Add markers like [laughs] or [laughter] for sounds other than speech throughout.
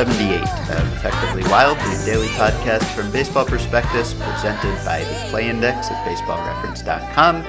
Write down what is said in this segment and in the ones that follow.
welcome to episode 778 of Effectively Wild, the daily podcast from Baseball Prospectus, presented by the Play Index at BaseballReference.com.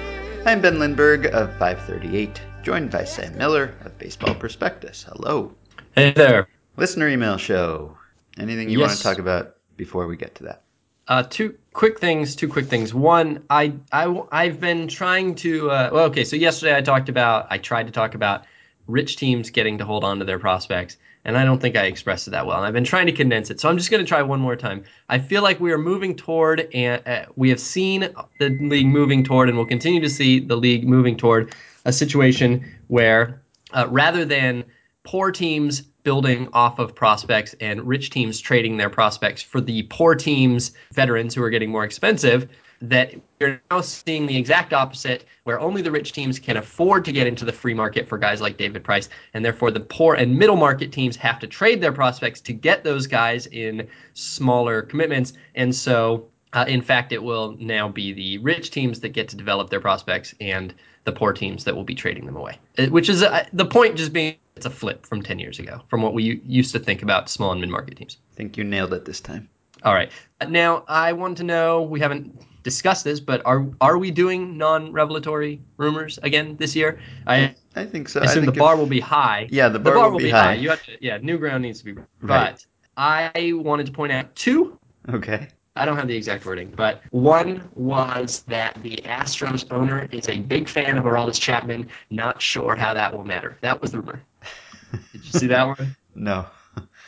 I'm Ben Lindbergh of 538, joined by Sam Miller of Baseball Prospectus. Hello. Hey there. Listener email show. Anything you want to talk about before we get to that? Uh, two quick things. Two quick things. One, I I I've been trying to. Uh, well, okay. So yesterday I talked about. I tried to talk about rich teams getting to hold on to their prospects, and I don't think I expressed it that well. And I've been trying to condense it. So I'm just going to try one more time. I feel like we are moving toward, and uh, we have seen the league moving toward, and we'll continue to see the league moving toward a situation where, uh, rather than poor teams building off of prospects and rich teams trading their prospects for the poor teams veterans who are getting more expensive that you're now seeing the exact opposite where only the rich teams can afford to get into the free market for guys like David Price and therefore the poor and middle market teams have to trade their prospects to get those guys in smaller commitments. And so uh, in fact it will now be the rich teams that get to develop their prospects and the poor teams that will be trading them away. Uh, which is uh, the point just being it's a flip from 10 years ago from what we used to think about small and mid-market teams. I think you nailed it this time. all right. Now i want to know we haven't discussed this but are are we doing non-revelatory rumors again this year i I think so. I assume the think bar if- will be high Yeah, the bar, will, be, high. you have to yeah new ground needs to be Right. but i wanted to point out two Okay. I don't have the exact wording, but one was that the Astros owner is a big fan of Aroldis Chapman. Not sure how that will matter. That was the rumor. [laughs] Did you see that one? No.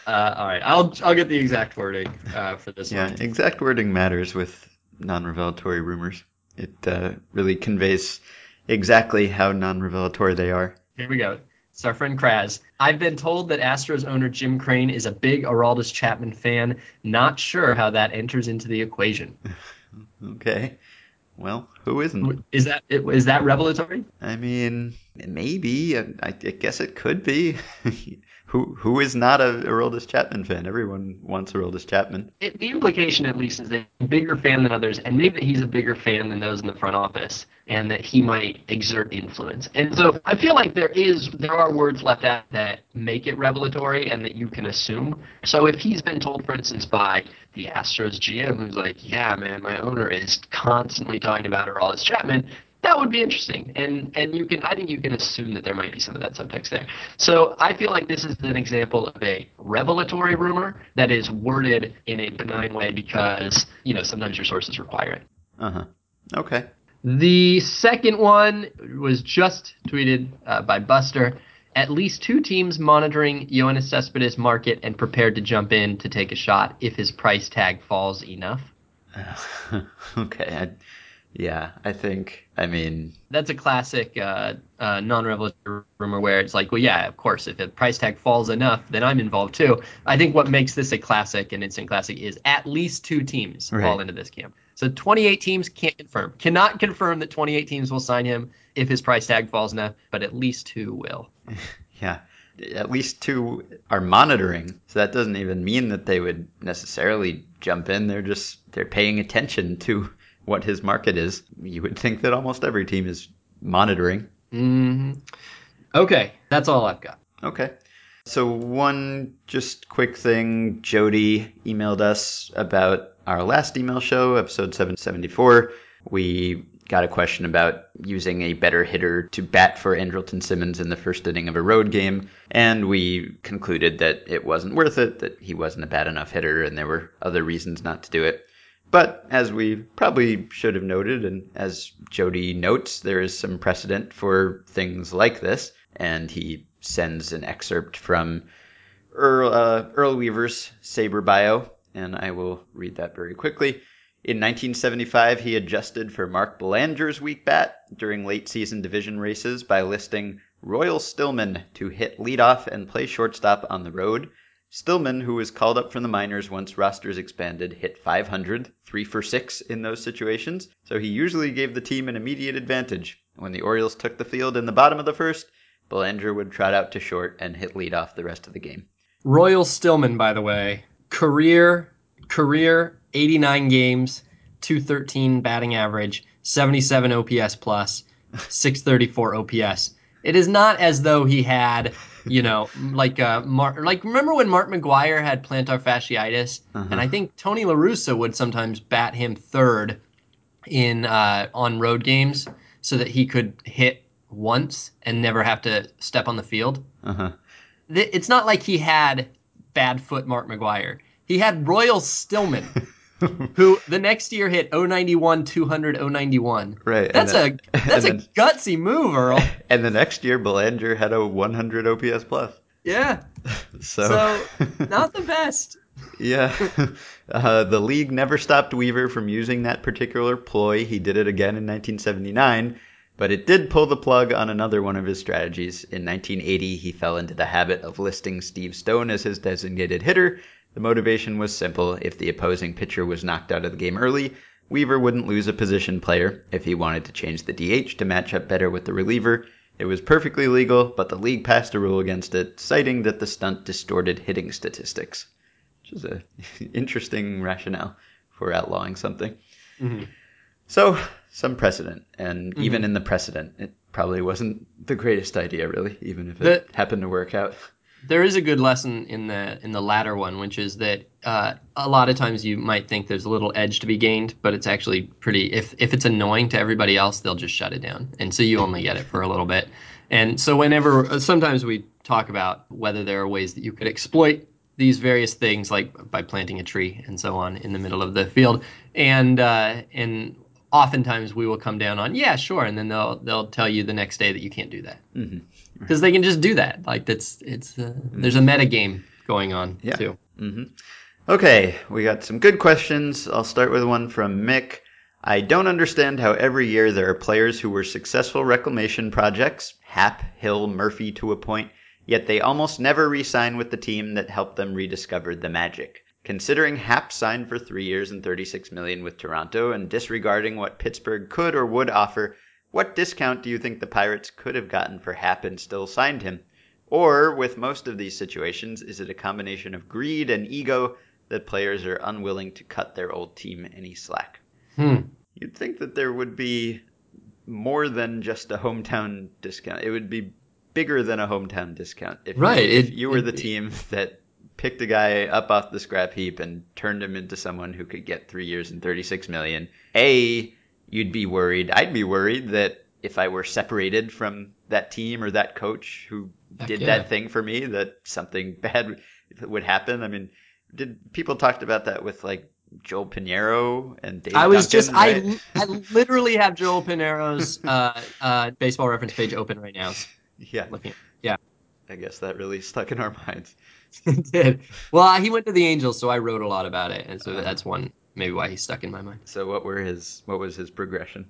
Uh, all right, I'll I'll get the exact wording uh, for this Yeah, one. Yeah, exact wording matters with non-revelatory rumors. It uh, really conveys exactly how non-revelatory they are. Here we go. It's our friend Kraz. I've been told that Astros owner Jim Crane is a big Aroldis Chapman fan. Not sure how that enters into the equation. [laughs] Okay. Well, who isn't? Is that is that revelatory? I mean, maybe. I, I guess it could be. [laughs] who who is not a Aroldis Chapman fan? Everyone wants Aroldis Chapman. it, the implication at least is that he's a bigger fan than others and maybe he's a bigger fan than those in the front office and that he might exert influence and so i feel like there is there are words left out that make it revelatory and that you can assume so if he's been told for instance by the astros gm who's like yeah man my owner is constantly talking about Aroldis chapman that would be interesting and and you can i think you can assume that there might be some of that subtext there so i feel like this is an example of a revelatory rumor that is worded in a benign way because you know sometimes your sources require it Uh huh. Okay. the second one was just tweeted uh, by buster at least two teams monitoring Yoenis Cespedes' market and prepared to jump in to take a shot if his price tag falls enough. [laughs] okay. I, yeah, I think. I mean, that's a classic uh, uh, non-revelatory rumor where it's like, well, yeah, of course, if the price tag falls enough, then I'm involved too. I think what makes this a classic, an instant classic, is at least two teams Right. fall into this camp. So 28 teams can't confirm, cannot confirm that 28 teams will sign him if his price tag falls enough, but at least two will. [laughs] yeah. At least two are monitoring, so that doesn't even mean that they would necessarily jump in. They're just they're paying attention to what his market is. You would think that almost every team is monitoring. hmm Okay, that's all I've got. Okay. So one just quick thing, Jody emailed us about our last email show, episode 774. We got a question about using a better hitter to bat for Andrelton Simmons in the first inning of a road game, and we concluded that it wasn't worth it, that he wasn't a bad enough hitter, and there were other reasons not to do it. But as we probably should have noted, and as Jody notes, there is some precedent for things like this, and he sends an excerpt from Earl, uh, Earl Weaver's SABR bio, and I will read that very quickly. In 1975, he adjusted for Mark Belanger's weak bat during late season division races by listing Royle Stillman to hit leadoff and play shortstop on the road. Stillman, who was called up from the minors once rosters expanded, hit 500, 3 for 6 in those situations, so he usually gave the team an immediate advantage. When the Orioles took the field in the bottom of the first, Belanger would trot out to short and hit leadoff the rest of the game. Royle Stillman, by the way, career career 89 games, 213 batting average, 77 OPS plus, 634 OPS. It is not as though he had you know, like uh, Mar- like remember when Mark McGwire had plantar fasciitis, Uh-huh. and I think Tony La Russa would sometimes bat him third in uh, on road games so that he could hit once and never have to step on the field. Uh-huh. It's not like he had bad foot Mark McGwire. He had Royle Stillman, [laughs] [laughs] who the next year hit 091, 200, 091. Right. That's then- a [laughs] that's a then- gutsy move, Earl. [laughs] And the next year, Belanger had a 100 OPS plus. Yeah. So, So not the best. yeah, uh, the league never stopped Weaver from using that particular ploy. He did it again in 1979, but it did pull the plug on another one of his strategies. In 1980, he fell into the habit of listing Steve Stone as his designated hitter. The motivation was simple: if the opposing pitcher was knocked out of the game early, Weaver wouldn't lose a position player. If he wanted to change the DH to match up better with the reliever, it was perfectly legal, but the league passed a rule against it, citing that the stunt distorted hitting statistics. Which is a [laughs] interesting rationale for outlawing something. Mhm. So, some precedent, and even in the precedent, it probably wasn't the greatest idea, really, even if it The- happened to work out. There is a good lesson in the in the latter one, which is that uh, a lot of times you might think there's a little edge to be gained, but it's actually pretty. If if it's annoying to everybody else, they'll just shut it down, and so you only get it for a little bit. And so whenever uh, sometimes we talk about whether there are ways that you could exploit these various things, like by planting a tree and so on in the middle of the field, and uh, and oftentimes we will come down on yeah sure, and then they'll they'll tell you the next day that you can't do that hmm because they can just do that. Like that's it's uh, there's a meta game going on Yeah. too. hmm Okay, we got some good questions. I'll start with one from Mick. I don't understand how every year there are players who were successful reclamation projects, Happ, Hill, Murphy to a point, yet they almost never re sign with the team that helped them rediscover the magic. Considering Happ signed for three years and 36 million with Toronto and disregarding what Pittsburgh could or would offer, what discount do you think the Pirates could have gotten for Happ and still signed him? Or, with most of these situations, is it a combination of greed and ego that players are unwilling to cut their old team any slack? Hmm. You'd think that there would be more than just a hometown discount. It would be bigger than a hometown discount. If Right, You, if it- you were the it- team [laughs] that picked a guy up off the scrap heap and turned him into someone who could get three years and 36 million, A, you'd be worried. I'd be worried that if I were separated from that team or that coach who Heck did yeah. that thing for me, that something [laughs] bad would happen. I mean, did people talked about that with like Joel Pineiro and Dave I was Duncan, just right? [laughs] I I [laughs] literally have Joel Pineiro's uh, uh, baseball reference page open right now. yeah, Looking, yeah, I guess that really stuck in our minds. It [laughs] did. Well, he went to the Angels, so I wrote a lot about it, and so Uh-huh. that's one maybe why he stuck in my mind. So what were his what was his progression?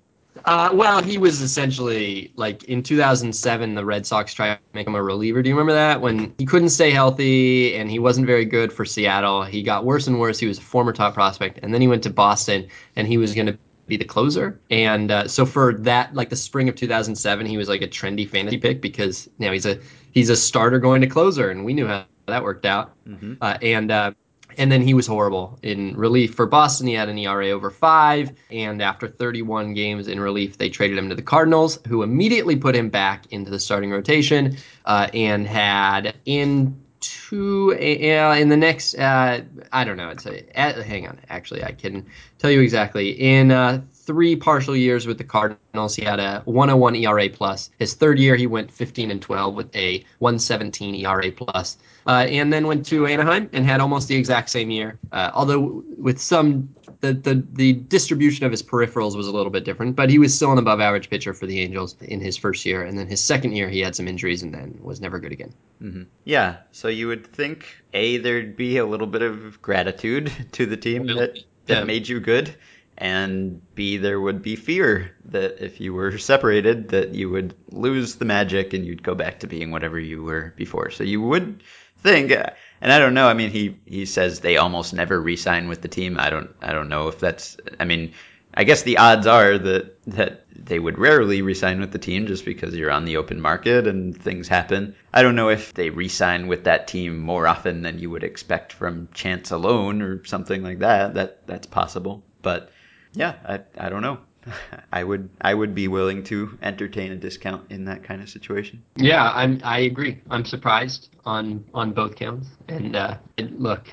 Uh, well, he was essentially like in 2007, the Red Sox tried to make him a reliever. Do you remember that when he couldn't stay healthy and he wasn't very good for Seattle? He got worse and worse. He was a former top prospect, and then he went to Boston, and he was going to be the closer. And uh, so for that, like the spring of 2007, he was like a trendy fantasy pick because now he's a he's a starter going to closer, and we knew how that worked out. Mm-hmm. Uh, and uh, and then he was horrible in relief for Boston. He had an ERA over five, and after 31 games in relief, they traded him to the Cardinals, who immediately put him back into the starting rotation, uh, and had in two uh, in the next uh, I don't know. It's a, uh, hang on. Actually, I can tell you exactly. In uh, three partial years with the Cardinals, he had a 101 ERA plus. His third year, he went 15 and 12 with a 117 ERA plus. Uh, and then went to Anaheim and had almost the exact same year, uh, although with some the, the the distribution of his peripherals was a little bit different, but he was still an above average pitcher for the Angels in his first year, and then his second year he had some injuries and then was never good again. Mm-hmm. Yeah, so you would think a there'd be a little bit of gratitude [laughs] to the team that that yeah. made you good, and b there would be fear that if you were separated that you would lose the magic and you'd go back to being whatever you were before. So you would think, and I don't know. I mean, he he says they almost never re-sign with the team. I don't I don't know if that's. I mean. I guess the odds are that that they would rarely resign with the team just because you're on the open market and things happen. I don't know if they resign with that team more often than you would expect from chance alone or something like that. That that's possible. But yeah, I I don't know. [laughs] I would I would be willing to entertain a discount in that kind of situation. Yeah, I'm. I agree. I'm surprised on on both counts. And uh, it, look,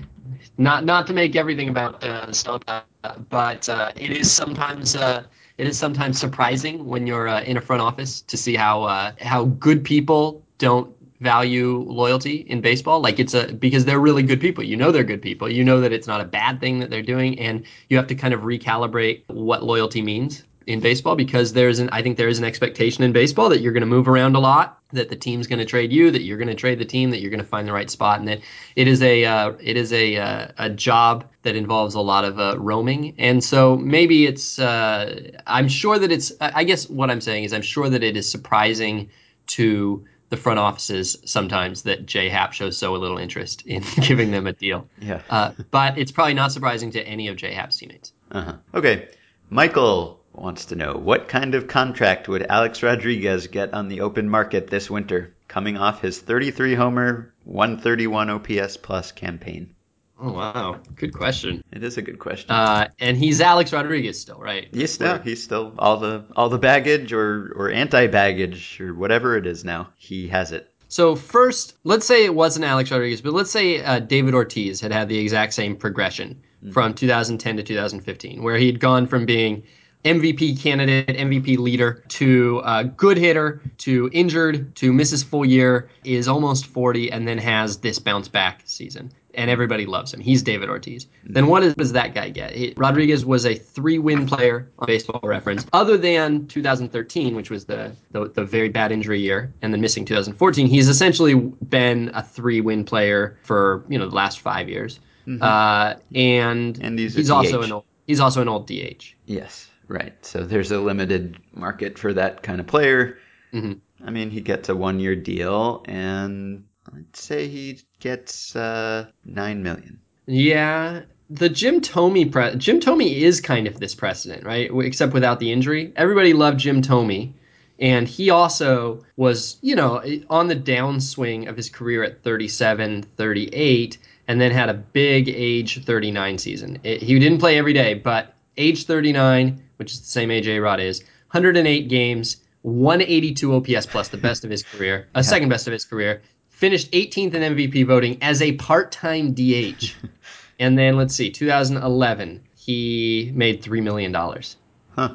not not to make everything about uh, uh, but uh, it is sometimes uh, it is sometimes surprising when you're uh, in a front office to see how uh, how good people don't value loyalty in baseball. Like it's a because they're really good people. You know they're good people. You know that it's not a bad thing that they're doing, and you have to kind of recalibrate what loyalty means in baseball because there's an I think there is an expectation in baseball that you're going to move around a lot, that the team's going to trade you, that you're going to trade the team, that you're going to find the right spot, and that it is a uh, it is a uh, a job that involves a lot of uh, roaming, and so maybe it's uh, I'm sure that it's I guess what I'm saying is I'm sure that it is surprising to the front offices sometimes that J.A. Happ shows so little interest in [laughs] giving them a deal. Yeah. Uh, but it's probably not surprising to any of J.A. Happ's teammates. Uh-huh. Okay. Michael wants to know what kind of contract would Alex Rodriguez get on the open market this winter, coming off his 33 homer, 131 OPS plus campaign? Oh wow, good question. It is a good question. Uh, and he's Alex Rodriguez still, right? he's still he's still all the all the baggage or or anti baggage or whatever it is now. He has it. So first, let's say it wasn't Alex Rodriguez, but let's say uh, David Ortiz had had the exact same progression from 2010 to 2015, where he'd gone from being MVP candidate, MVP leader, to uh, good hitter, to injured, to misses full year, is almost 40, and then has this bounce back season. And everybody loves him. He's David Ortiz. Then what is- what does that guy get? He, Rodriguez was a three-win player on Baseball Reference, other than 2013, which was the, the the very bad injury year, and then missing 2014. He's essentially been a three-win player for you know the last five years, uh, and And he's also an old, he's also an old DH. Yes, right. So there's a limited market for that kind of player. Mhm. I mean, he gets a one year deal, and I'd say he gets uh, nine million. Yeah, the Jim Thome pre- Jim Thome is kind of this precedent, right? Except without the injury. Everybody loved Jim Thome, and he also was, you know, on the downswing of his career at 37, 38, and then had a big age 39 season. It, he didn't play every day, but age 39, which is the same age A Rod is, 108 games, 182 OPS plus, the best of his career, a second best of his career. Finished 18th in MVP voting as a part-time DH. [laughs] and then let's see, 2011, he made three million dollars, Huh.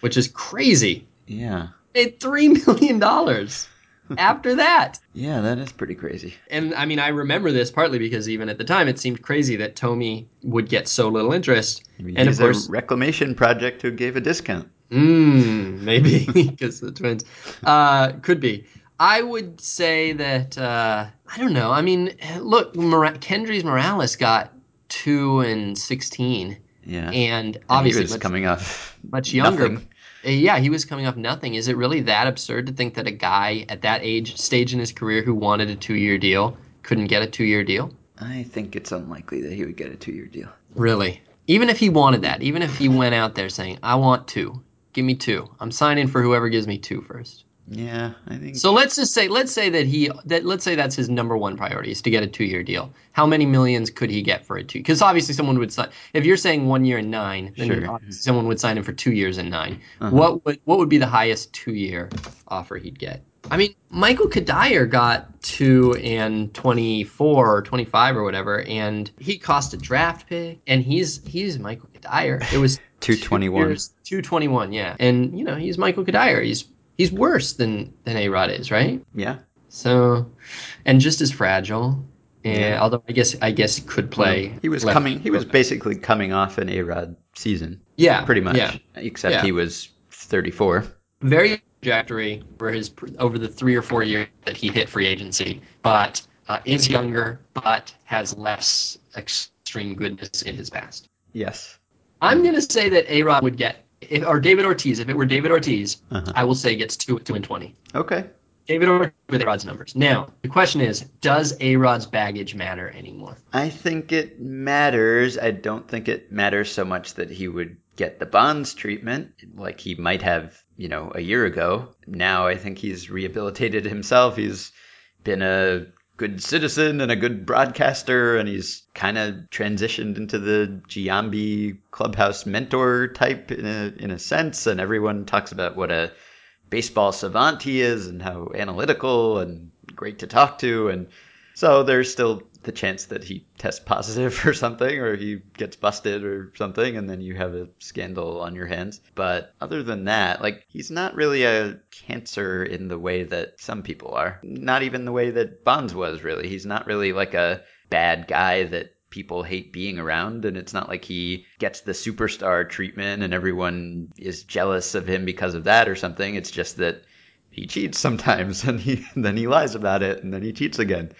which is crazy. Yeah. Made three million dollars [laughs] after that. Yeah, that is pretty crazy. And I mean, I remember this partly because even at the time, it seemed crazy that Thome would get so little interest. Mean, and of course, a reclamation project who gave a discount. Mm, maybe [laughs] because the twins uh, could be. I would say that uh, I don't know. I mean, look, Mora- Kendrys Morales got two and sixteen, Yeah. and And obviously was much, coming off much younger. nothing. Uh, Yeah, he was coming off nothing. Is it really that absurd to think that a guy at that age stage in his career who wanted a two-year deal couldn't get a two-year deal? I think it's unlikely that he would get a two year deal. Really? Even if he wanted that, even if he went out there saying, "I want two, give me two. I'm signing for whoever gives me two first. Yeah, I think So let's just say, let's say that he, that let's say that's his number one priority is to get a two-year deal. How many millions could he get for a two? Because obviously someone would sign. If you're saying one year and nine, then Sure. someone would sign him for two years and 9 Uh-huh. What would what would be the highest two-year offer he'd get? I mean, Michael Cuddyer got two and twenty-four or twenty-five or whatever, and he cost a draft pick, and he's he's Michael Cuddyer. It was [laughs] 221. Two twenty-one, yeah, and you know he's Michael Cuddyer. He's he's worse than than A Rod is, right? Yeah. So, and just as fragile. And Yeah. although I guess I guess he could play. He was coming. He was basically coming off an A Rod season, yeah, pretty much. Yeah, Except Yeah. he was 34. very trajectory for his over the three or four years that he hit free agency, but uh, is younger, but has less extreme goodness in his past. Yes. I'm gonna say that A Rod would get, if, or David Ortiz. If it were David Ortiz, Uh-huh. I will say gets two two and twenty. Okay. David Ortiz with A Rod's numbers. Now the question is, does A Rod's baggage matter anymore? I think it matters. I don't think it matters so much that he would get the bonds treatment like he might have, you know, a year ago. Now I think he's rehabilitated himself. He's been a good citizen and a good broadcaster, and he's kind of transitioned into the Giambi clubhouse mentor type in a, in a sense. And everyone talks about what a baseball savant he is and how analytical and great to talk to. And so there's still the chance that he tests positive [laughs] for something, or he gets busted or something, and then you have a scandal on your hands. But other than that, like, he's not really a cancer in the way that some people are. Not even the way that Bonds was, really. He's not really like a bad guy that people hate being around and it's not like he gets the superstar treatment and everyone is jealous of him because of that or something it's just that he cheats sometimes [laughs] and he then he lies about it and then he cheats again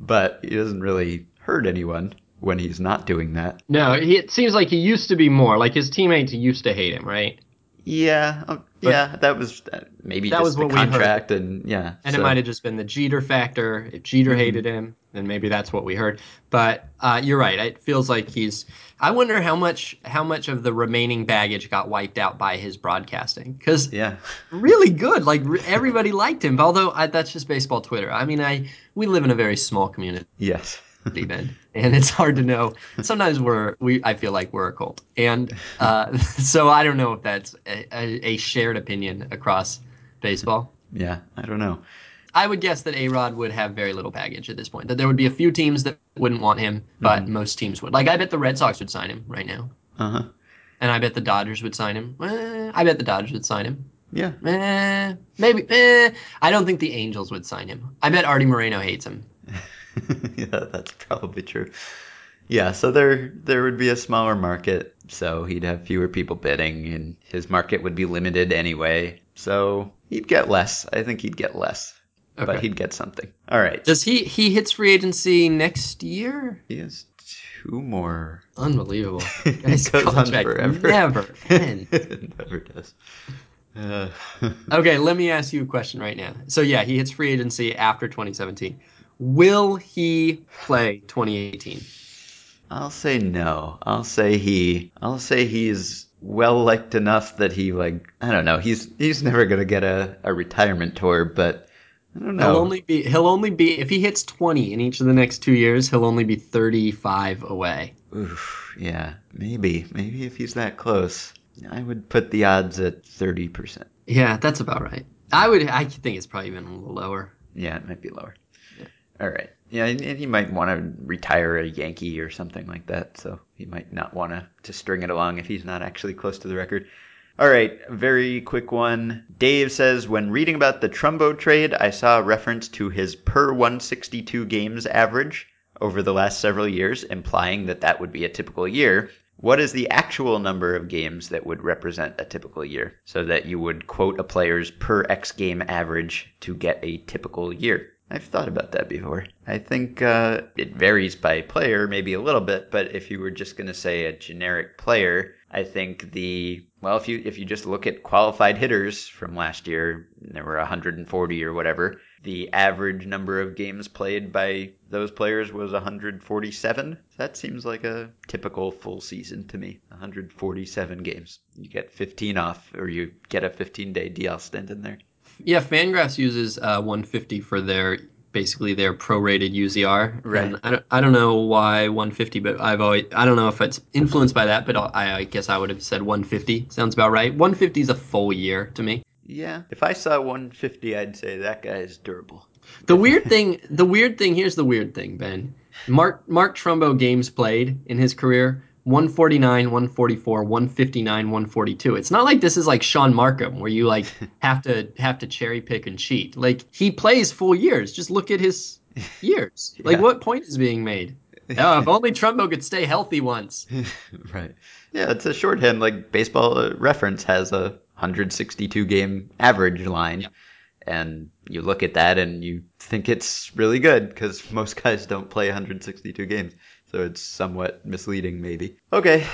but he doesn't really hurt anyone when he's not doing that No, he, it seems like he used to be more like his teammates used to hate him, right? yeah uh, yeah that was uh, maybe That just was the what we heard. contract and yeah And so- it might have just been the Jeter factor. If Jeter hated him, then maybe that's what we heard. But uh, you're right. It feels like he's. I wonder how much how much of the remaining baggage got wiped out by his broadcasting because yeah really good. Like everybody liked him. Although I, that's just baseball Twitter. I mean, I we live in a very small community, yes [laughs] Ben, and it's hard to know. Sometimes we're we. I feel like we're a cult, and uh, [laughs] so I don't know if that's a, a, a shared opinion across baseball. yeah i don't know I would guess that A Rod would have very little baggage at this point. That there would be a few teams that wouldn't want him, but most teams would. Like I bet the Red Sox would sign him right now, uh-huh and I bet the Dodgers would sign him. Eh, I bet the Dodgers would sign him. yeah Eh, maybe. Eh, I don't think the Angels would sign him. I bet Arte Moreno hates him. [laughs] yeah, that's probably true. Yeah, so there there would be a smaller market, so he'd have fewer people bidding, and his market would be limited anyway. So he'd get less. I think he'd get less, but he'd get something. All right. Does he he hits free agency next year? he has two more. Unbelievable. [laughs] Guy's goes on forever. never [laughs] never does. Uh, [laughs] Okay, let me ask you a question right now. So yeah, he hits free agency after 2017. Will he play 2018? I'll say no. I'll say he. I'll say he's well liked enough that he like. I don't know. He's he's never gonna get a, a retirement tour, but I don't know. He'll only be he'll only be if he hits 20 in each of the next 2 years, he'll only be 35 away. Oof, yeah, maybe. Maybe if he's that close. I would put the odds at 30%. Yeah, that's about right. I would I think it's probably even a little lower. Yeah, it might be lower. All right. Yeah, and, and he might want to retire a Yankee or something like that, so he might not want to to string it along if he's not actually close to the record. All right, very quick one. Dave says when reading about the Trumbo trade, I saw a reference to his per 162 games average over the last several years, implying that that would be a typical year. What is the actual number of games that would represent a typical year so that you would quote a player's per X game average to get a typical year? I've thought about that before. I think uh, it varies by player, maybe a little bit, but if you were just going to say a generic player, I think the well, if you if you just look at qualified hitters from last year, there were 140 or whatever. The average number of games played by those players was 147. That seems like a typical full season to me. 147 games. You get 15 off, or you get a 15 day DL stint in there. Yeah, Fangraphs uses uh, 150 for their basically their prorated UZR. Right. And I don't, I don't know why 150, but I've always I don't know if it's influenced by that, but I, I guess I would have said 150. Sounds about right. 150 is a full year to me. Yeah, if I saw 150, I'd say that guy is durable. The weird thing, the weird thing, here's the weird thing, Ben. Mark Mark Trumbo games played in his career 149, 144, 159, 142. It's not like this is like Shaun Marcum where you like [laughs] have to have to cherry pick and cheat. Like he plays full years. Just look at his [laughs] years. Like what point is being made? [laughs] Oh, if only Trumbo could stay healthy once. right. Yeah, it's a shorthand. Like baseball uh, reference has a 162 game average line. And you look at that and you think it's really good because most guys don't play 162 games. So it's somewhat misleading, maybe. Okay.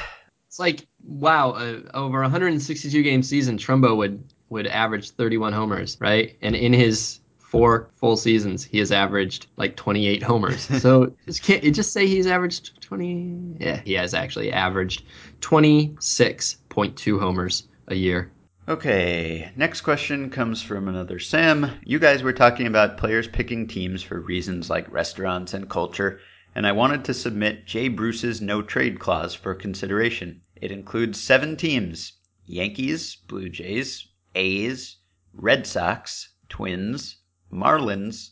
It's like wow, uh, over 162 game season, Trumbo would would average 31 homers, right? And in his four full seasons, he has averaged like 28 homers. [laughs] So just can't you just say he's averaged 20? Yeah, he has actually averaged 26.2 homers a year. Okay, next question comes from another Sam. You guys were talking about players picking teams for reasons like restaurants and culture, and I wanted to submit Jay Bruce's no trade clause for consideration. It includes seven teams Yankees, Blue Jays, A's, Red Sox, Twins, Marlins,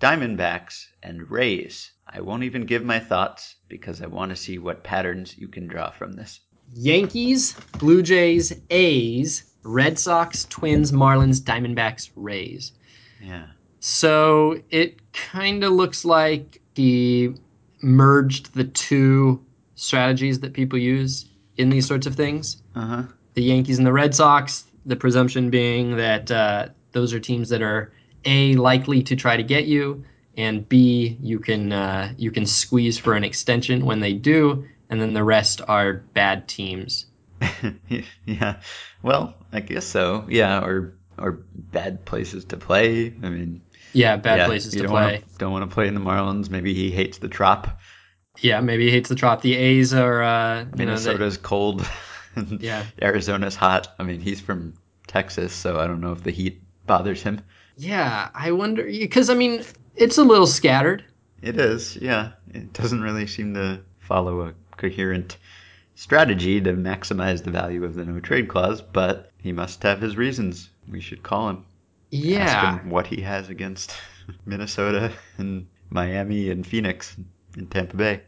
Diamondbacks, and Rays. I won't even give my thoughts because I want to see what patterns you can draw from this. Yankees, Blue Jays, A's, Red Sox, Twins, Marlins, Diamondbacks, Rays. Yeah. So it kind of looks like he merged the two strategies that people use in these sorts of things. Uh huh. The Yankees and the Red Sox, the presumption being that uh, those are teams that are A, likely to try to get you, and B, you can uh, you can squeeze for an extension when they do, and then the rest are bad teams. [laughs] [laughs] yeah. Well, I guess so. Yeah, or or bad places to play. I mean, Yeah, bad yeah, places to don't play. Wanna, don't want to play in the Marlins. Maybe he hates the Trop. Yeah, maybe he hates the trop. The A's are, uh, you know, they- Minnesota's cold. [laughs] Yeah. Arizona's hot. I mean, he's from Texas, so I don't know if the heat bothers him. yeah, I wonder because I mean it's a little scattered. It is, yeah. It doesn't really seem to follow a coherent strategy to maximize the value of the no trade clause, but he must have his reasons. We should call him. Yeah, what he has against [laughs] Minnesota and Miami and Phoenix and Tampa Bay.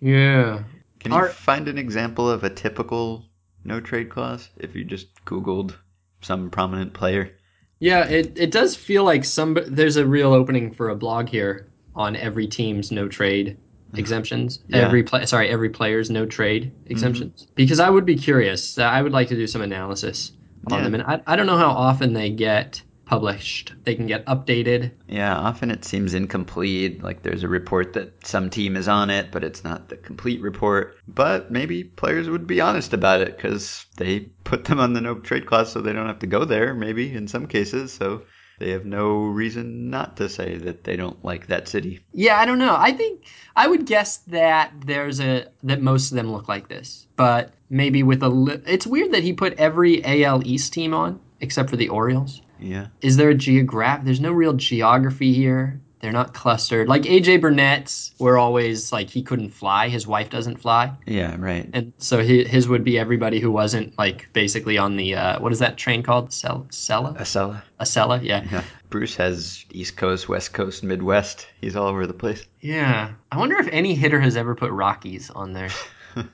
yeah. Can you find an example of a typical no trade clause if you just Googled some prominent player? Yeah, it, it does feel like some there's a real opening for a blog here on every team's no trade exemptions. Yeah. Mm-hmm. Every play, sorry, every player's no trade exemptions. Because I would be curious. I would like to do some analysis on Yeah. them, and I, I don't know how often they get published. They can get updated. Yeah, often it seems incomplete. Like there's a report that some team is on it, but it's not the complete report. But maybe players would be honest about it because they put them on the no trade clause so they don't have to go there, maybe in some cases. So they have no reason not to say that they don't like that city. Yeah, I don't know. I think I would guess that there's a that most of them look like this, but maybe with a. Li- it's weird that he put every AL East team on except for the Orioles. Yeah. Is there a geograph? There's no real geography here. They're not clustered. Like AJ Burnett's, were always like he couldn't fly. His wife doesn't fly, Yeah, right. and so his, his would be everybody who wasn't like basically on the uh, what is that train called? Cel- Cella? Acela. Acela? Yeah. Yeah. Bruce has East Coast, West Coast, Midwest. He's all over the place. Yeah. I wonder if any hitter has ever put Rockies on there. [laughs]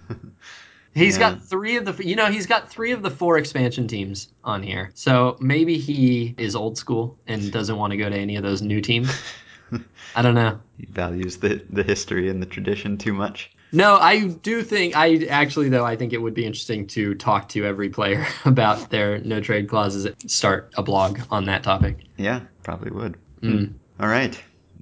He's Yeah. got three of the, you know, he's got three of the four expansion teams on here. So maybe he is old school and doesn't want to go to any of those new teams. [laughs] I don't know. He values the, the history and the tradition too much. No, I do think I actually though I think it would be interesting to talk to every player [laughs] about their no trade clauses. Start a blog on that topic. Yeah, probably would. Mm. All right.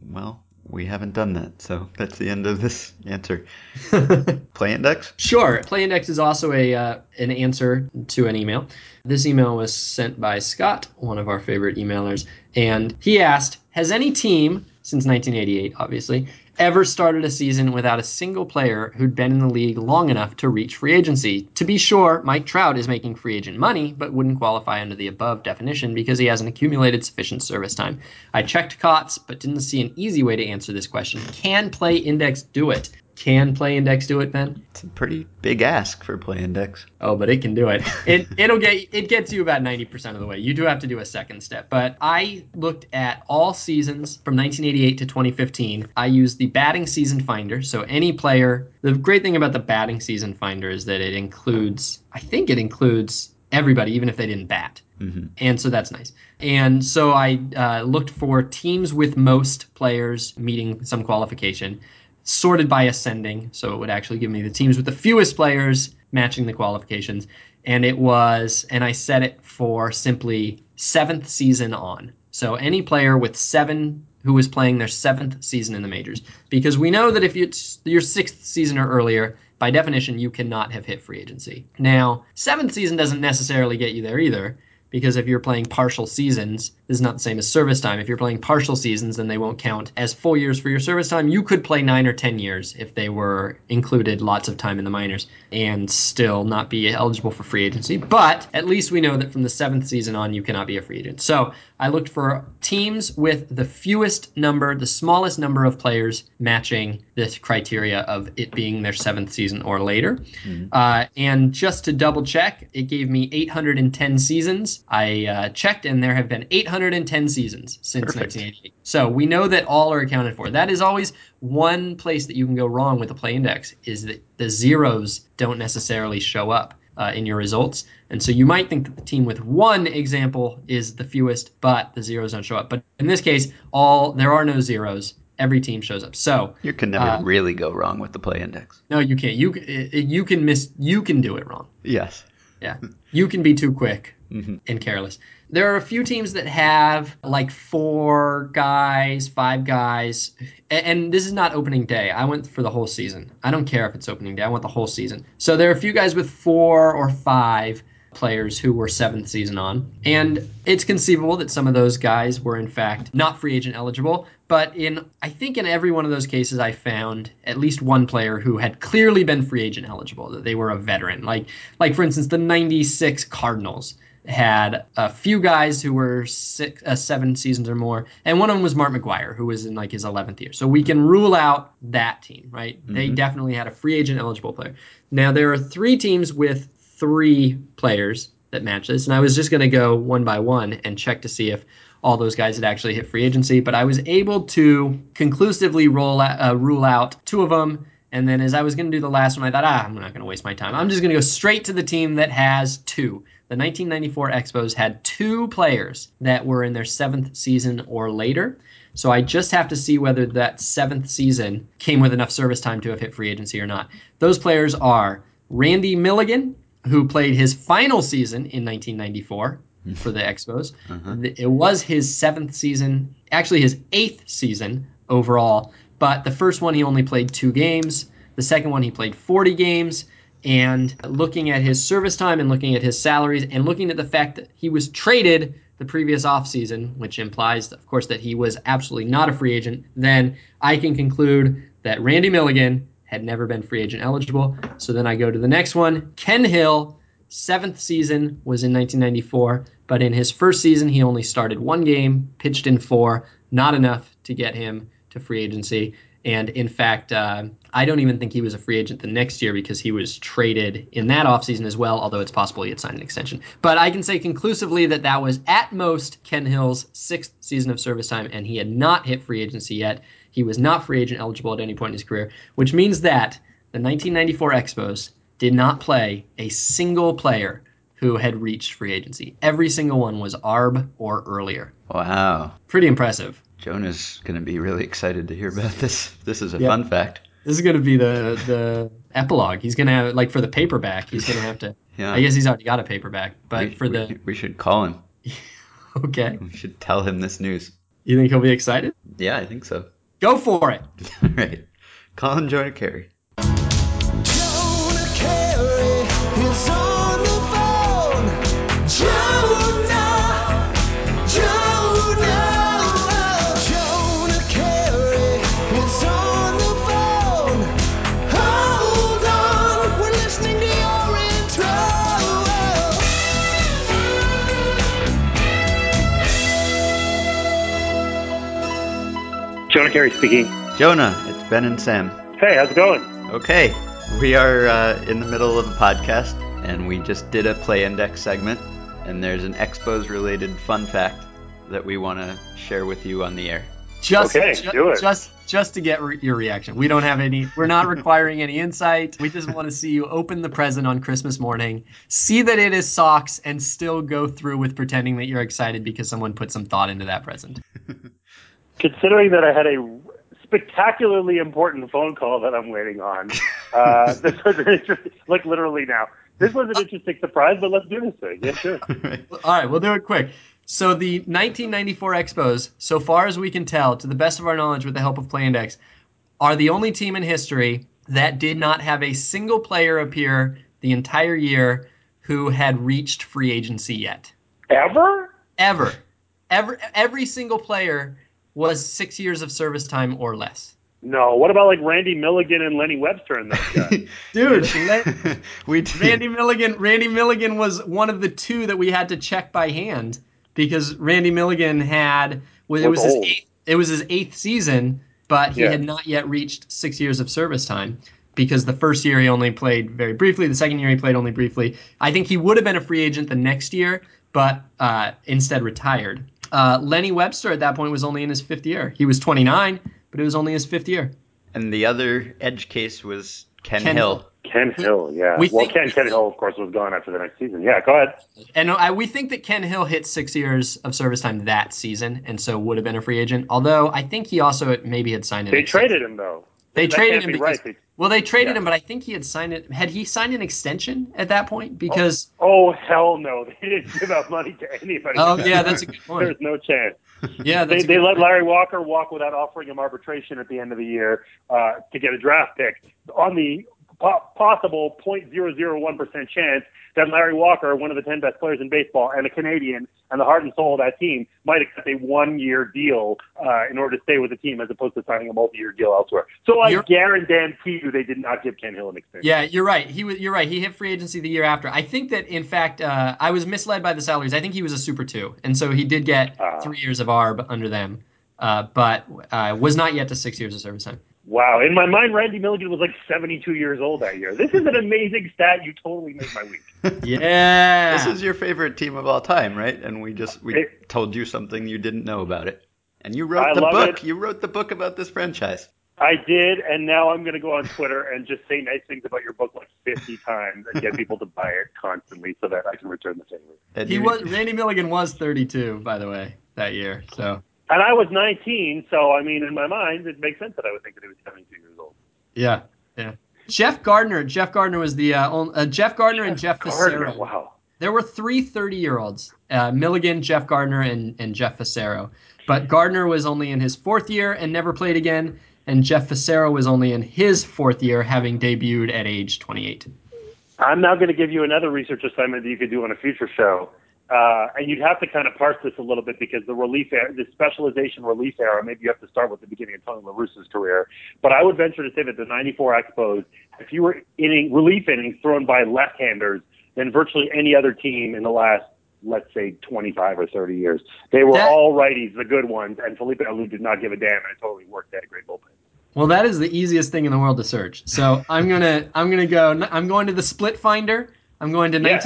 Well, we haven't done that, so that's the end of this answer. [laughs] Play index? Sure. Play Index is also a uh, an answer to an email. This email was sent by Scott, one of our favorite emailers, and he asked, "Has any team since 1988, obviously, ever started a season without a single player who'd been in the league long enough to reach free agency? To be sure, Mike Trout is making free agent money, but wouldn't qualify under the above definition because he hasn't accumulated sufficient service time. I checked COTS, but didn't see an easy way to answer this question. Can Play Index do it? Can Play Index do it, Ben?" It's a pretty big ask for play index. Oh, but it can do it. It it'll get it gets you about ninety percent of the way. You do have to do a second step. But I looked at all seasons from 1988 to 2015. I used the batting season finder. So any player. The great thing about the batting season finder is that it includes. I think it includes everybody, even if they didn't bat. hmm And so that's nice. And so I uh, looked for teams with most players meeting some qualification, sorted by ascending. So it would actually give me the teams with the fewest players matching the qualifications. And it was, and I set it for simply seventh season on. So any player with seven who was playing their seventh season in the majors. Because we know that if it's your sixth season or earlier, by definition, you cannot have hit free agency. Now, seventh season doesn't necessarily get you there either because if you're playing partial seasons, this is not the same as service time. If you're playing partial seasons, then they won't count as full years for your service time. You could play nine or 10 years if they were included lots of time in the minors and still not be eligible for free agency. But at least we know that from the seventh season on, you cannot be a free agent. So I looked for teams with the fewest number, the smallest number of players matching this criteria of it being their seventh season or later. Mm-hmm. Uh, and just to double check, it gave me 810 seasons. I uh, checked, and there have been 810 seasons since Perfect. 1988. So we know that all are accounted for. That is always one place that you can go wrong with the play index is that the zeros don't necessarily show up. Uh, in your results. And so you might think that the team with one example is the fewest, but the zeros don't show up. But in this case, all there are no zeros every team shows up. So you can never uh, really go wrong with the play index. No, you can't. You you can miss. You can do it wrong. Yes. Yeah. You can be too quick mm-hmm. and careless. There are a few teams that have like four guys, five guys, and this is not opening day. I went for the whole season. I don't care if it's opening day. I want the whole season. So there are a few guys with four or five players who were seventh season on. And it's conceivable that some of those guys were in fact not free agent eligible. But in I think in every one of those cases I found at least one player who had clearly been free agent eligible, that they were a veteran. Like like for instance the 96 Cardinals had a few guys who were six, uh, seven seasons or more, and one of them was Mark McGwire, who was in like his 11th year. So we can rule out that team, right? Mm-hmm. They definitely had a free agent eligible player. Now there are three teams with three players that match this. And I was just going to go one by one and check to see if all those guys had actually hit free agency. But I was able to conclusively roll out, uh, rule out two of them. And then as I was going to do the last one, I thought, ah, I'm not going to waste my time. I'm just going to go straight to the team that has two. The 1994 Expos had two players that were in their seventh season or later. So I just have to see whether that seventh season came with enough service time to have hit free agency or not. Those players are Randy Milligan who played his final season in 1994 for the Expos. Uh-huh. It was his seventh season, actually his eighth season overall. But the first one he only played two games. The second one he played 40 games. And looking at his service time and looking at his salaries and looking at the fact that he was traded the previous offseason, which implies, of course, that he was absolutely not a free agent, then I can conclude that Randy Milligan had never been free agent eligible. So then I go to the next one. Ken Hill, seventh season was in 1994, but in his first season, he only started one game, pitched in four, not enough to get him to free agency. And in fact, uh, I don't even think he was a free agent the next year because he was traded in that offseason as well, although it's possible he had signed an extension. But I can say conclusively that that was at most Ken Hill's sixth season of service time, and he had not hit free agency yet. He was not free agent eligible at any point in his career, which means that the 1994 Expos did not play a single player who had reached free agency. Every single one was ARB or earlier. Wow. Pretty impressive. Jonah's going to be really excited to hear about this. This is a yep. fun fact. This is going to be the the epilogue. He's going to have like for the paperback, he's going to have to [laughs] Yeah. I guess he's already got a paperback, but we, for the we, we should call him. [laughs] okay. We should tell him this news. You think he'll be excited? Yeah, I think so. Go for it. [laughs] All right. Colin Jonah Keri. Jonah Keri speaking. Jonah, it's Ben and Sam. Hey, how's it going? Okay, we are uh, in the middle of a podcast, and we just did a play index segment, and there's an Expos related fun fact that we want to share with you on the air. Just, okay, ju- do it. Just, just to get re- your reaction. We don't have any. We're not [laughs] requiring any insight. We just want to see you open the present on Christmas morning, see that it is socks, and still go through with pretending that you're excited because someone put some thought into that present. [laughs] Considering that I had a spectacularly important phone call that I'm waiting on. Uh, [laughs] this was an interesting, like literally now. This was an interesting surprise, but let's do this thing. Yeah, sure. [laughs] All right, we'll do it quick. So the 1994 Expos, so far as we can tell, to the best of our knowledge, with the help of Play Index, are the only team in history that did not have a single player appear the entire year who had reached free agency yet. Ever? Ever, ever, every single player was six years of service time or less. No. What about like Randy Milligan and Lenny Webster and those guys? [laughs] Dude, [laughs] let- [laughs] we did. Randy Milligan. Randy Milligan was one of the two that we had to check by hand because Randy Milligan had well, it Was was his eighth, it was his eighth season, but he Yeah. had not yet reached six years of service time because the first year he only played very briefly. The second year he played only briefly. I think he would have been a free agent the next year, but uh, instead retired. Uh, Lenny Webster at that point was only in his fifth year. He was 29, but it was only his fifth year. And the other edge case was Ken, Ken Hill. Hill. Ken Hill, yeah. We well, think- Ken, Ken Hill, of course, was gone after the next season. Yeah, go ahead. And I, we think that Ken Hill hit six years of service time that season, and so would have been a free agent. Although I think he also maybe had signed an. They extension. traded him though. They That traded him be because right. Well, they traded Yeah. him, but I think he had signed it. Had he signed an extension at that point? Because Oh hell no! [laughs] They didn't give out money to anybody. oh yeah, that's a good point. There's no chance. Yeah, They, they let. Larry Walker walk without offering him arbitration at the end of the year uh, to get a draft pick on the possible 0.001% chance that Larry Walker, one of the 10 best players in baseball and a Canadian and the heart and soul of that team, might accept a one-year deal uh, in order to stay with the team as opposed to signing a multi-year deal elsewhere. So I You're- guarantee you they did not give Ken Hill an extension. Yeah, you're right. He was. You're right. He hit free agency the year after. I think that in fact, uh, I was misled by the salaries. I think he was a super two, and so he did get Ah. three years of arb under them, uh, but uh, was not yet to six years of service time. Wow. In my mind, Randy Milligan was like 72 years old that year. This is an amazing stat. You totally made my week. [laughs] Yeah. This is your favorite team of all time, right? And we just we It- told you something you didn't know about it. And you wrote I the book. it. You wrote the book about this franchise. I did, and now I'm going to go on Twitter and just say nice things about your book like 50 times and get people to buy it constantly so that I can return the favor. He was Randy Milligan was 32, by the way, that year. So And I was 19, so I mean, in my mind, it makes sense that I would think that he was 72 years old. yeah, yeah. Jeff Gardner. Jeff Gardner was the uh, on, uh, Jeff Gardner and Jeff Gardner, Fassero. wow. There were three 30 year olds uh, Milligan, Jeff Gardner, and, and Jeff Fassero. But Gardner was only in his fourth year and never played again. And Jeff Fassero was only in his fourth year, having debuted at age 28. I'm now going to give you another research assignment that you could do on a future show. Uh, and you'd have to kind of parse this a little bit because the relief, era, the specialization relief era, maybe you have to start with the beginning of Tony La Russa's career. But I would venture to say that the 94 Expos had fewer inning, relief innings thrown by left-handers than virtually any other team in the last, let's say, 25 or 30 years. They were That- all righties, the good ones, and Felipe Alou did not give a damn, and it totally worked. They a great bullpen. Well, that is the easiest thing in the world to search. So I'm gonna I'm gonna go. I'm going to the Split Finder. I'm going to Yeah.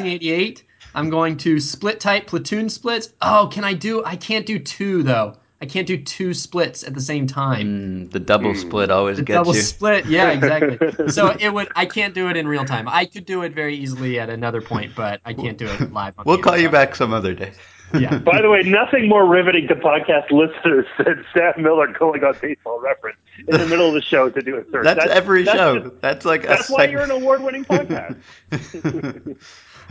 1988. I'm going to split type platoon splits. Oh, can I do? I can't do two though. I can't do two splits at the same time. Mm, the double Mm. split always The gets double you. split, yeah, exactly. [laughs] so it would. I can't do it in real time. I could do it very easily at another point, but I can't do it [laughs] live. On We'll call you back some other day. Yeah. [laughs] By the way, nothing more riveting to podcast listeners than Sam Miller going on baseball reference in the middle of the show to do a search. That's, every that's show. just- that's like that's a why seg- you're an award-winning podcast.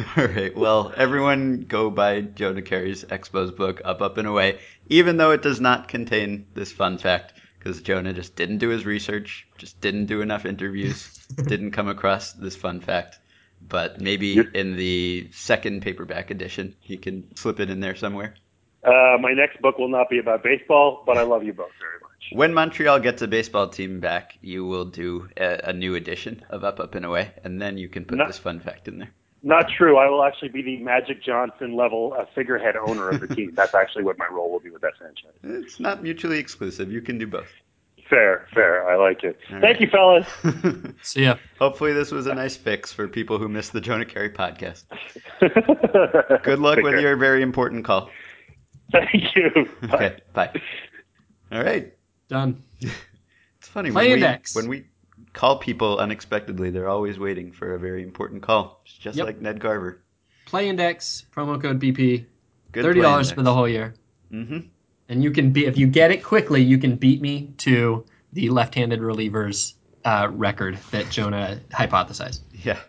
[laughs] All right. Well, everyone go buy Jonah Keri's Expos book, Up, Up, and Away, even though it does not contain this fun fact, because Jonah just didn't do his research, just didn't do enough interviews, [laughs] didn't come across this fun fact. But maybe You're- in the second paperback edition, he can slip it in there somewhere. Uh, my next book will not be about baseball, but I love you both very much. When Montreal gets a baseball team back, you will do a, a new edition of Up, Up, and Away, and then you can put No. this fun fact in there. Not true. I will actually be the Magic Johnson level uh, figurehead owner of the team. [laughs] That's actually what my role will be with that franchise. It's not mutually exclusive. You can do both. Fair, fair. I like it. All Thank right. you, fellas. [laughs] See ya. Hopefully, this was a nice fix for people who missed the Jonah Keri podcast. Good [laughs] Good luck with your very important call. Thank you. Bye. Okay, bye. All right. Done. It's funny Play when we, when we call people unexpectedly, they're always waiting for a very important call. It's just Yep. like Ned Garver. Play index promo code BP. Good Thirty dollars for the whole year. Mm-hmm. And you can be if you get it quickly, you can beat me to the left-handed relievers uh, record that Jonah hypothesized. Yeah.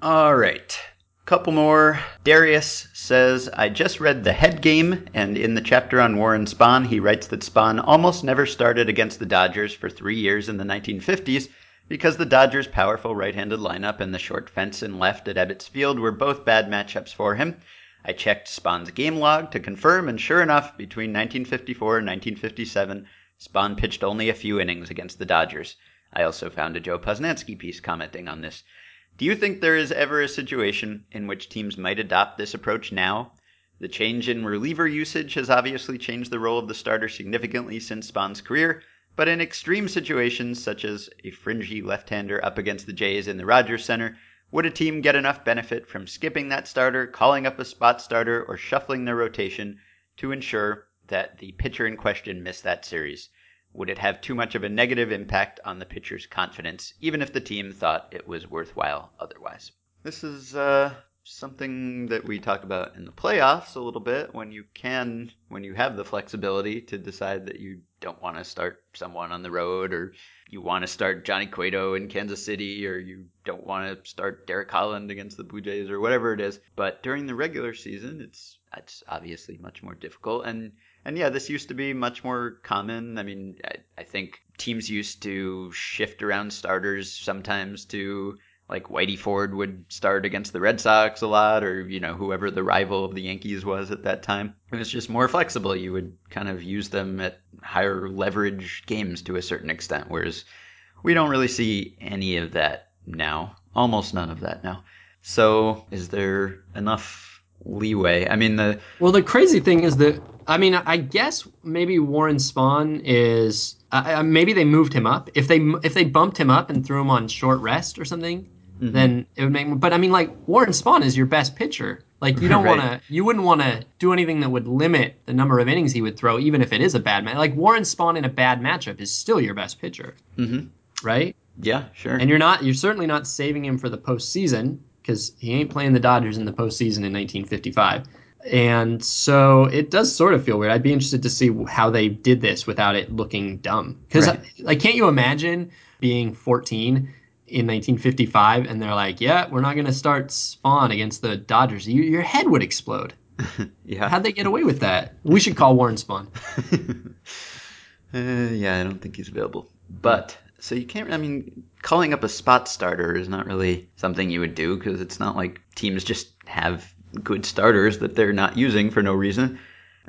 All right. Couple more. Darius says, I just read The Head Game, and in the chapter on Warren Spahn, he writes that Spahn almost never started against the Dodgers for three years in the 1950s because the Dodgers' powerful right handed lineup and the short fence and left at Ebbets Field were both bad matchups for him. I checked Spahn's game log to confirm, and sure enough, between 1954 and 1957, Spahn pitched only a few innings against the Dodgers. I also found a Joe Posnanski piece commenting on this. Do you think there is ever a situation in which teams might adopt this approach now? The change in reliever usage has obviously changed the role of the starter significantly since Spahn's career, but in extreme situations such as a fringy left-hander up against the Jays in the Rogers Center, would a team get enough benefit from skipping that starter, calling up a spot starter, or shuffling their rotation to ensure that the pitcher in question missed that series? Would it have too much of a negative impact on the pitcher's confidence, even if the team thought it was worthwhile otherwise? This is uh, something that we talk about in the playoffs a little bit when you can, when you have the flexibility to decide that you don't want to start someone on the road or you want to start Johnny Cueto in Kansas City or you don't want to start Derek Holland against the Blue Jays or whatever it is. But during the regular season, it's it's obviously much more difficult and and yeah, this used to be much more common. I mean, I, I think teams used to shift around starters sometimes to like Whitey Ford would start against the Red Sox a lot, or you know whoever the rival of the Yankees was at that time. It was just more flexible. You would kind of use them at higher leverage games to a certain extent, whereas we don't really see any of that now. Almost none of that now. So, is there enough leeway? I mean, the Well, the crazy thing is that I mean, I guess maybe Warren Spahn is uh, maybe they moved him up. If they if they bumped him up and threw him on short rest or something, then it would make. But I mean, like Warren Spahn is your best pitcher. Like you don't [laughs] Right. want to, you wouldn't want to do anything that would limit the number of innings he would throw, even if it is a bad match. Like Warren Spahn in a bad matchup is still your best pitcher, Mhm. right? yeah, sure. And you're not, you're certainly not saving him for the postseason because he ain't playing the Dodgers in the postseason in 1955. And so it does sort of feel weird. I'd be interested to see how they did this without it looking dumb. Because, Right. like, can't you imagine being 14 in 1955 and they're like, yeah, we're not going to start Spahn against the Dodgers? You, your head would explode. [laughs] yeah. How'd they get away with that? We should call Warren Spahn. [laughs] Uh, yeah, I don't think he's available. But so you can't. I mean, calling up a spot starter is not really something you would do because it's not like teams just have good starters that they're not using for no reason.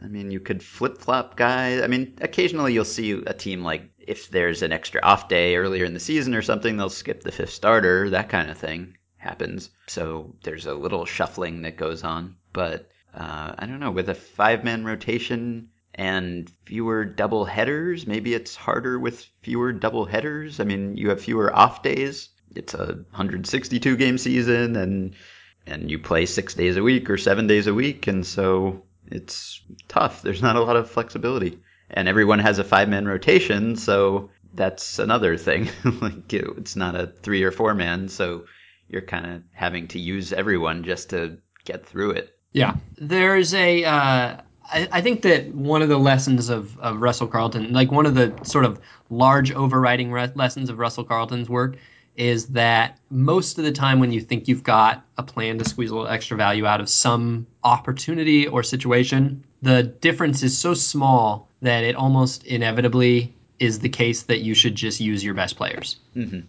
I mean, you could flip flop guys. I mean, occasionally you'll see a team like if there's an extra off day earlier in the season or something, they'll skip the fifth starter. That kind of thing happens. So there's a little shuffling that goes on. But uh, I don't know. With a five man rotation and fewer double headers, maybe it's harder with fewer double headers. I mean, you have fewer off days. It's a 162 game season, and and you play six days a week or seven days a week, and so it's tough. There's not a lot of flexibility, and everyone has a five man rotation, so that's another thing. [laughs] like it- it's not a three or four man, so you're kind of having to use everyone just to get through it. Yeah, there's a. Uh, I, I think that one of the lessons of, of Russell Carleton, like one of the sort of large overriding re- lessons of Russell Carleton's work, is that most of the time when you think you've got a plan to squeeze a little extra value out of some opportunity or situation, the difference is so small that it almost inevitably is the case that you should just use your best players. Mm-hmm.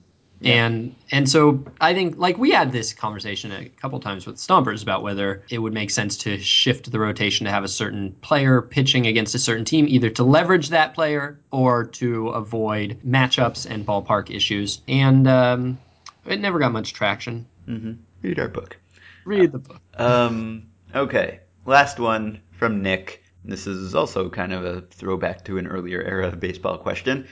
And and so I think like we had this conversation a couple times with Stompers about whether it would make sense to shift the rotation to have a certain player pitching against a certain team, either to leverage that player or to avoid matchups and ballpark issues. And um, it never got much traction. hmm Read our book. Read the book. Um, okay, last one from Nick. This is also kind of a throwback to an earlier era of baseball question.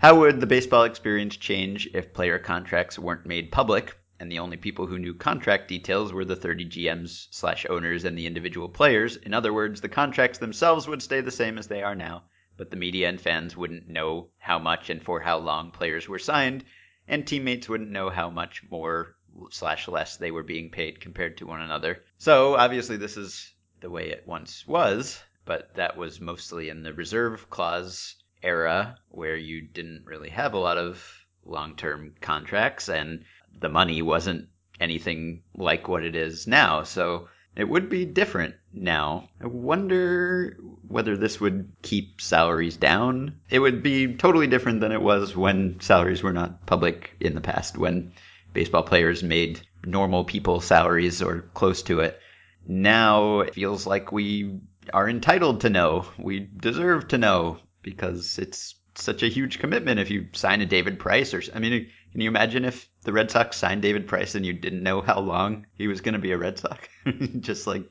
How would the baseball experience change if player contracts weren't made public and the only people who knew contract details were the 30 GMs slash owners and the individual players? In other words, the contracts themselves would stay the same as they are now, but the media and fans wouldn't know how much and for how long players were signed, and teammates wouldn't know how much more slash less they were being paid compared to one another. So obviously this is the way it once was, but that was mostly in the reserve clause era where you didn't really have a lot of long-term contracts and the money wasn't anything like what it is now. So it would be different now. I wonder whether this would keep salaries down. It would be totally different than it was when salaries were not public in the past, when baseball players made normal people salaries or close to it. now it feels like we are entitled to know. We deserve to know because it's such a huge commitment if you sign a David Price or I mean can you imagine if the Red Sox signed David Price and you didn't know how long he was going to be a Red Sox? [laughs] Just like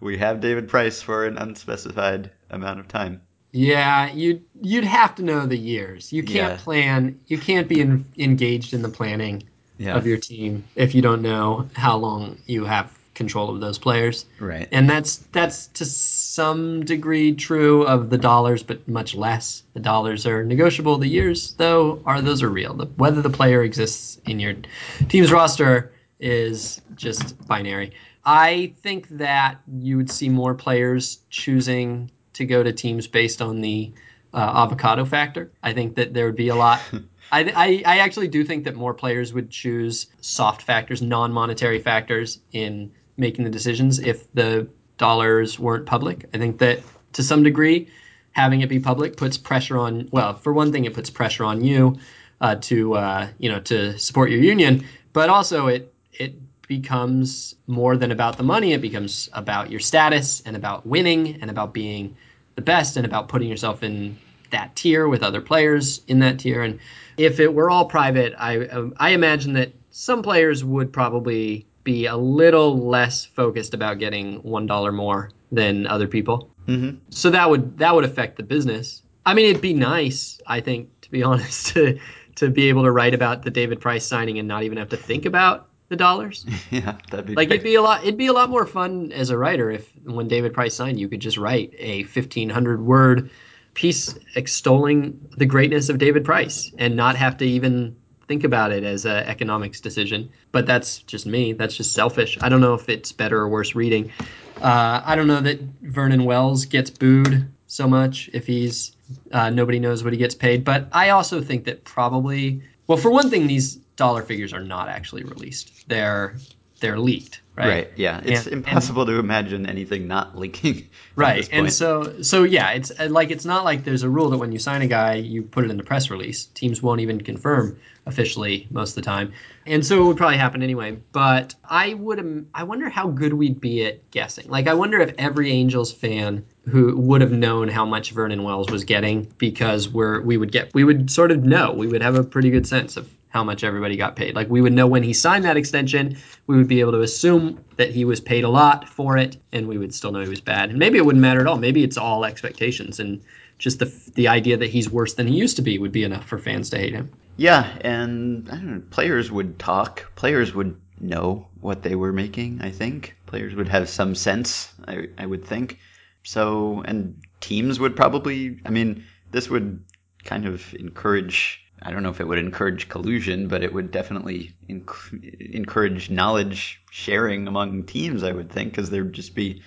we have David Price for an unspecified amount of time. Yeah, you'd you'd have to know the years. You can't Yeah. plan. You can't be in, engaged in the planning Yeah. of your team if you don't know how long you have control of those players. right. And that's that's to some degree true of the dollars, but much less. The dollars are negotiable. The years, though, are those are real. The, whether the player exists in your team's roster is just binary. I think that you would see more players choosing to go to teams based on the uh, avocado factor. I think that there would be a lot. [laughs] I, I, I actually do think that more players would choose soft factors, non monetary factors in making the decisions if the dollars weren't public. I think that to some degree, having it be public puts pressure on, well, for one thing, it puts pressure on you uh, to, uh, you know, to support your union, but also it, it becomes more than about the money. It becomes about your status and about winning and about being the best and about putting yourself in that tier with other players in that tier. And if it were all private, I um, I imagine that some players would probably be a little less focused about getting one dollar more than other people. hmm So that would that would affect the business. I mean, it'd be nice, I think, to be [laughs] honest, to to be able to write about the David Price signing and not even have to think about the dollars. [laughs] Yeah, that'd be Like great. it'd be a lot. It'd be a lot more fun as a writer if when David Price signed, you could just write a fifteen hundred word piece extolling the greatness of David Price and not have to even think about it as an economics decision. But that's just me. That's just selfish. I don't know if it's better or worse reading. Uh, I don't know that Vernon Wells gets booed so much if he's uh, nobody knows what he gets paid. But I also think that probably, well, for one thing, these dollar figures are not actually released. They're they're leaked, right? Right. Yeah. It's And- impossible to imagine anything not leaking. [laughs] Right. And so so yeah, it's uh, like it's not like there's a rule that when you sign a guy, you put it in the press release. Teams won't even confirm officially most of the time. And so it would probably happen anyway, but I would I wonder how good we'd be at guessing. Like I wonder if every Angels fan who would have known how much Vernon Wells was getting because we're we would get we would sort of know. We would have a pretty good sense of how much everybody got paid. Like we would know when he signed that extension, we would be able to assume that he was paid a lot for it, and we would still know he was bad. And maybe it wouldn't matter at all. Maybe it's all expectations, and just the the idea that he's worse than he used to be would be enough for fans to hate him. Yeah, and I don't know, players would talk. Players would know what they were making, I think. Players would have some sense, I, I would think. So, and teams would probably, I mean, this would kind of encourage, I don't know if it would encourage collusion, but it would definitely enc- encourage knowledge sharing among teams, I would think, because there would just be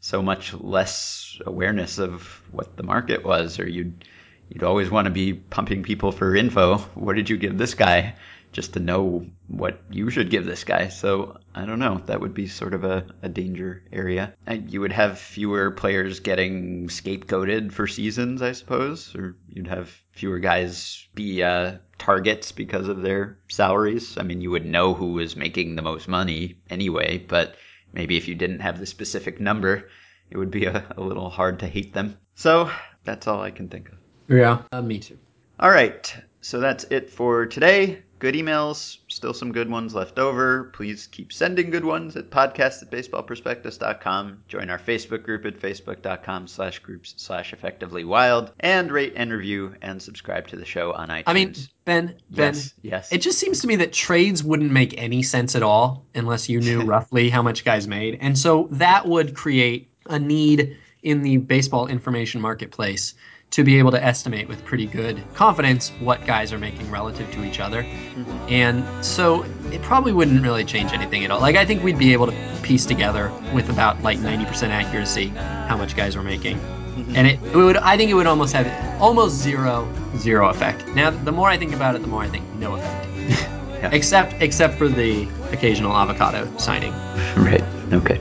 so much less awareness of what the market was, or you'd you'd always want to be pumping people for info. What did you give this guy? Just to know what you should give this guy. So I don't know. That would be sort of a, a danger area. And You would have fewer players getting scapegoated for seasons, I suppose, or you'd have fewer guys be uh, targets because of their salaries. I mean, you would know who was making the most money anyway, but maybe if you didn't have the specific number, it would be a, a little hard to hate them. So that's all I can think of. Yeah, uh, me too. All right, so that's it for today. Good emails, still some good ones left over. Please keep sending good ones at podcast at baseballprospectus.com. Join our Facebook group at facebook.com slash groups slash effectively wild. And rate and review and subscribe to the show on iTunes. I mean, Ben, Ben, yes, yes. It just seems to me that trades wouldn't make any sense at all unless you knew [laughs] roughly how much guys made. And so that would create a need in the baseball information marketplace to be able to estimate with pretty good confidence what guys are making relative to each other. Mm-hmm. And so it probably wouldn't really change anything at all. Like I think we'd be able to piece together with about like 90% accuracy how much guys were making. Mm-hmm. And it, it would I think it would almost have almost zero zero effect. Now the more I think about it, the more I think no effect. [laughs] Yeah. Except except for the occasional avocado signing. [laughs] Right. Okay.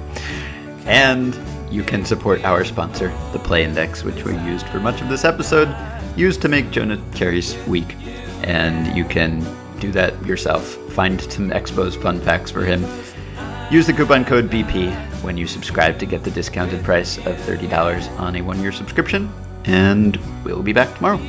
And you can support our sponsor, the Play Index, which we used for much of this episode, used to make Jonah Keri's week. And you can do that yourself. Find some Expos fun facts for him. Use the coupon code BP when you subscribe to get the discounted price of $30 on a one year subscription. And we'll be back tomorrow.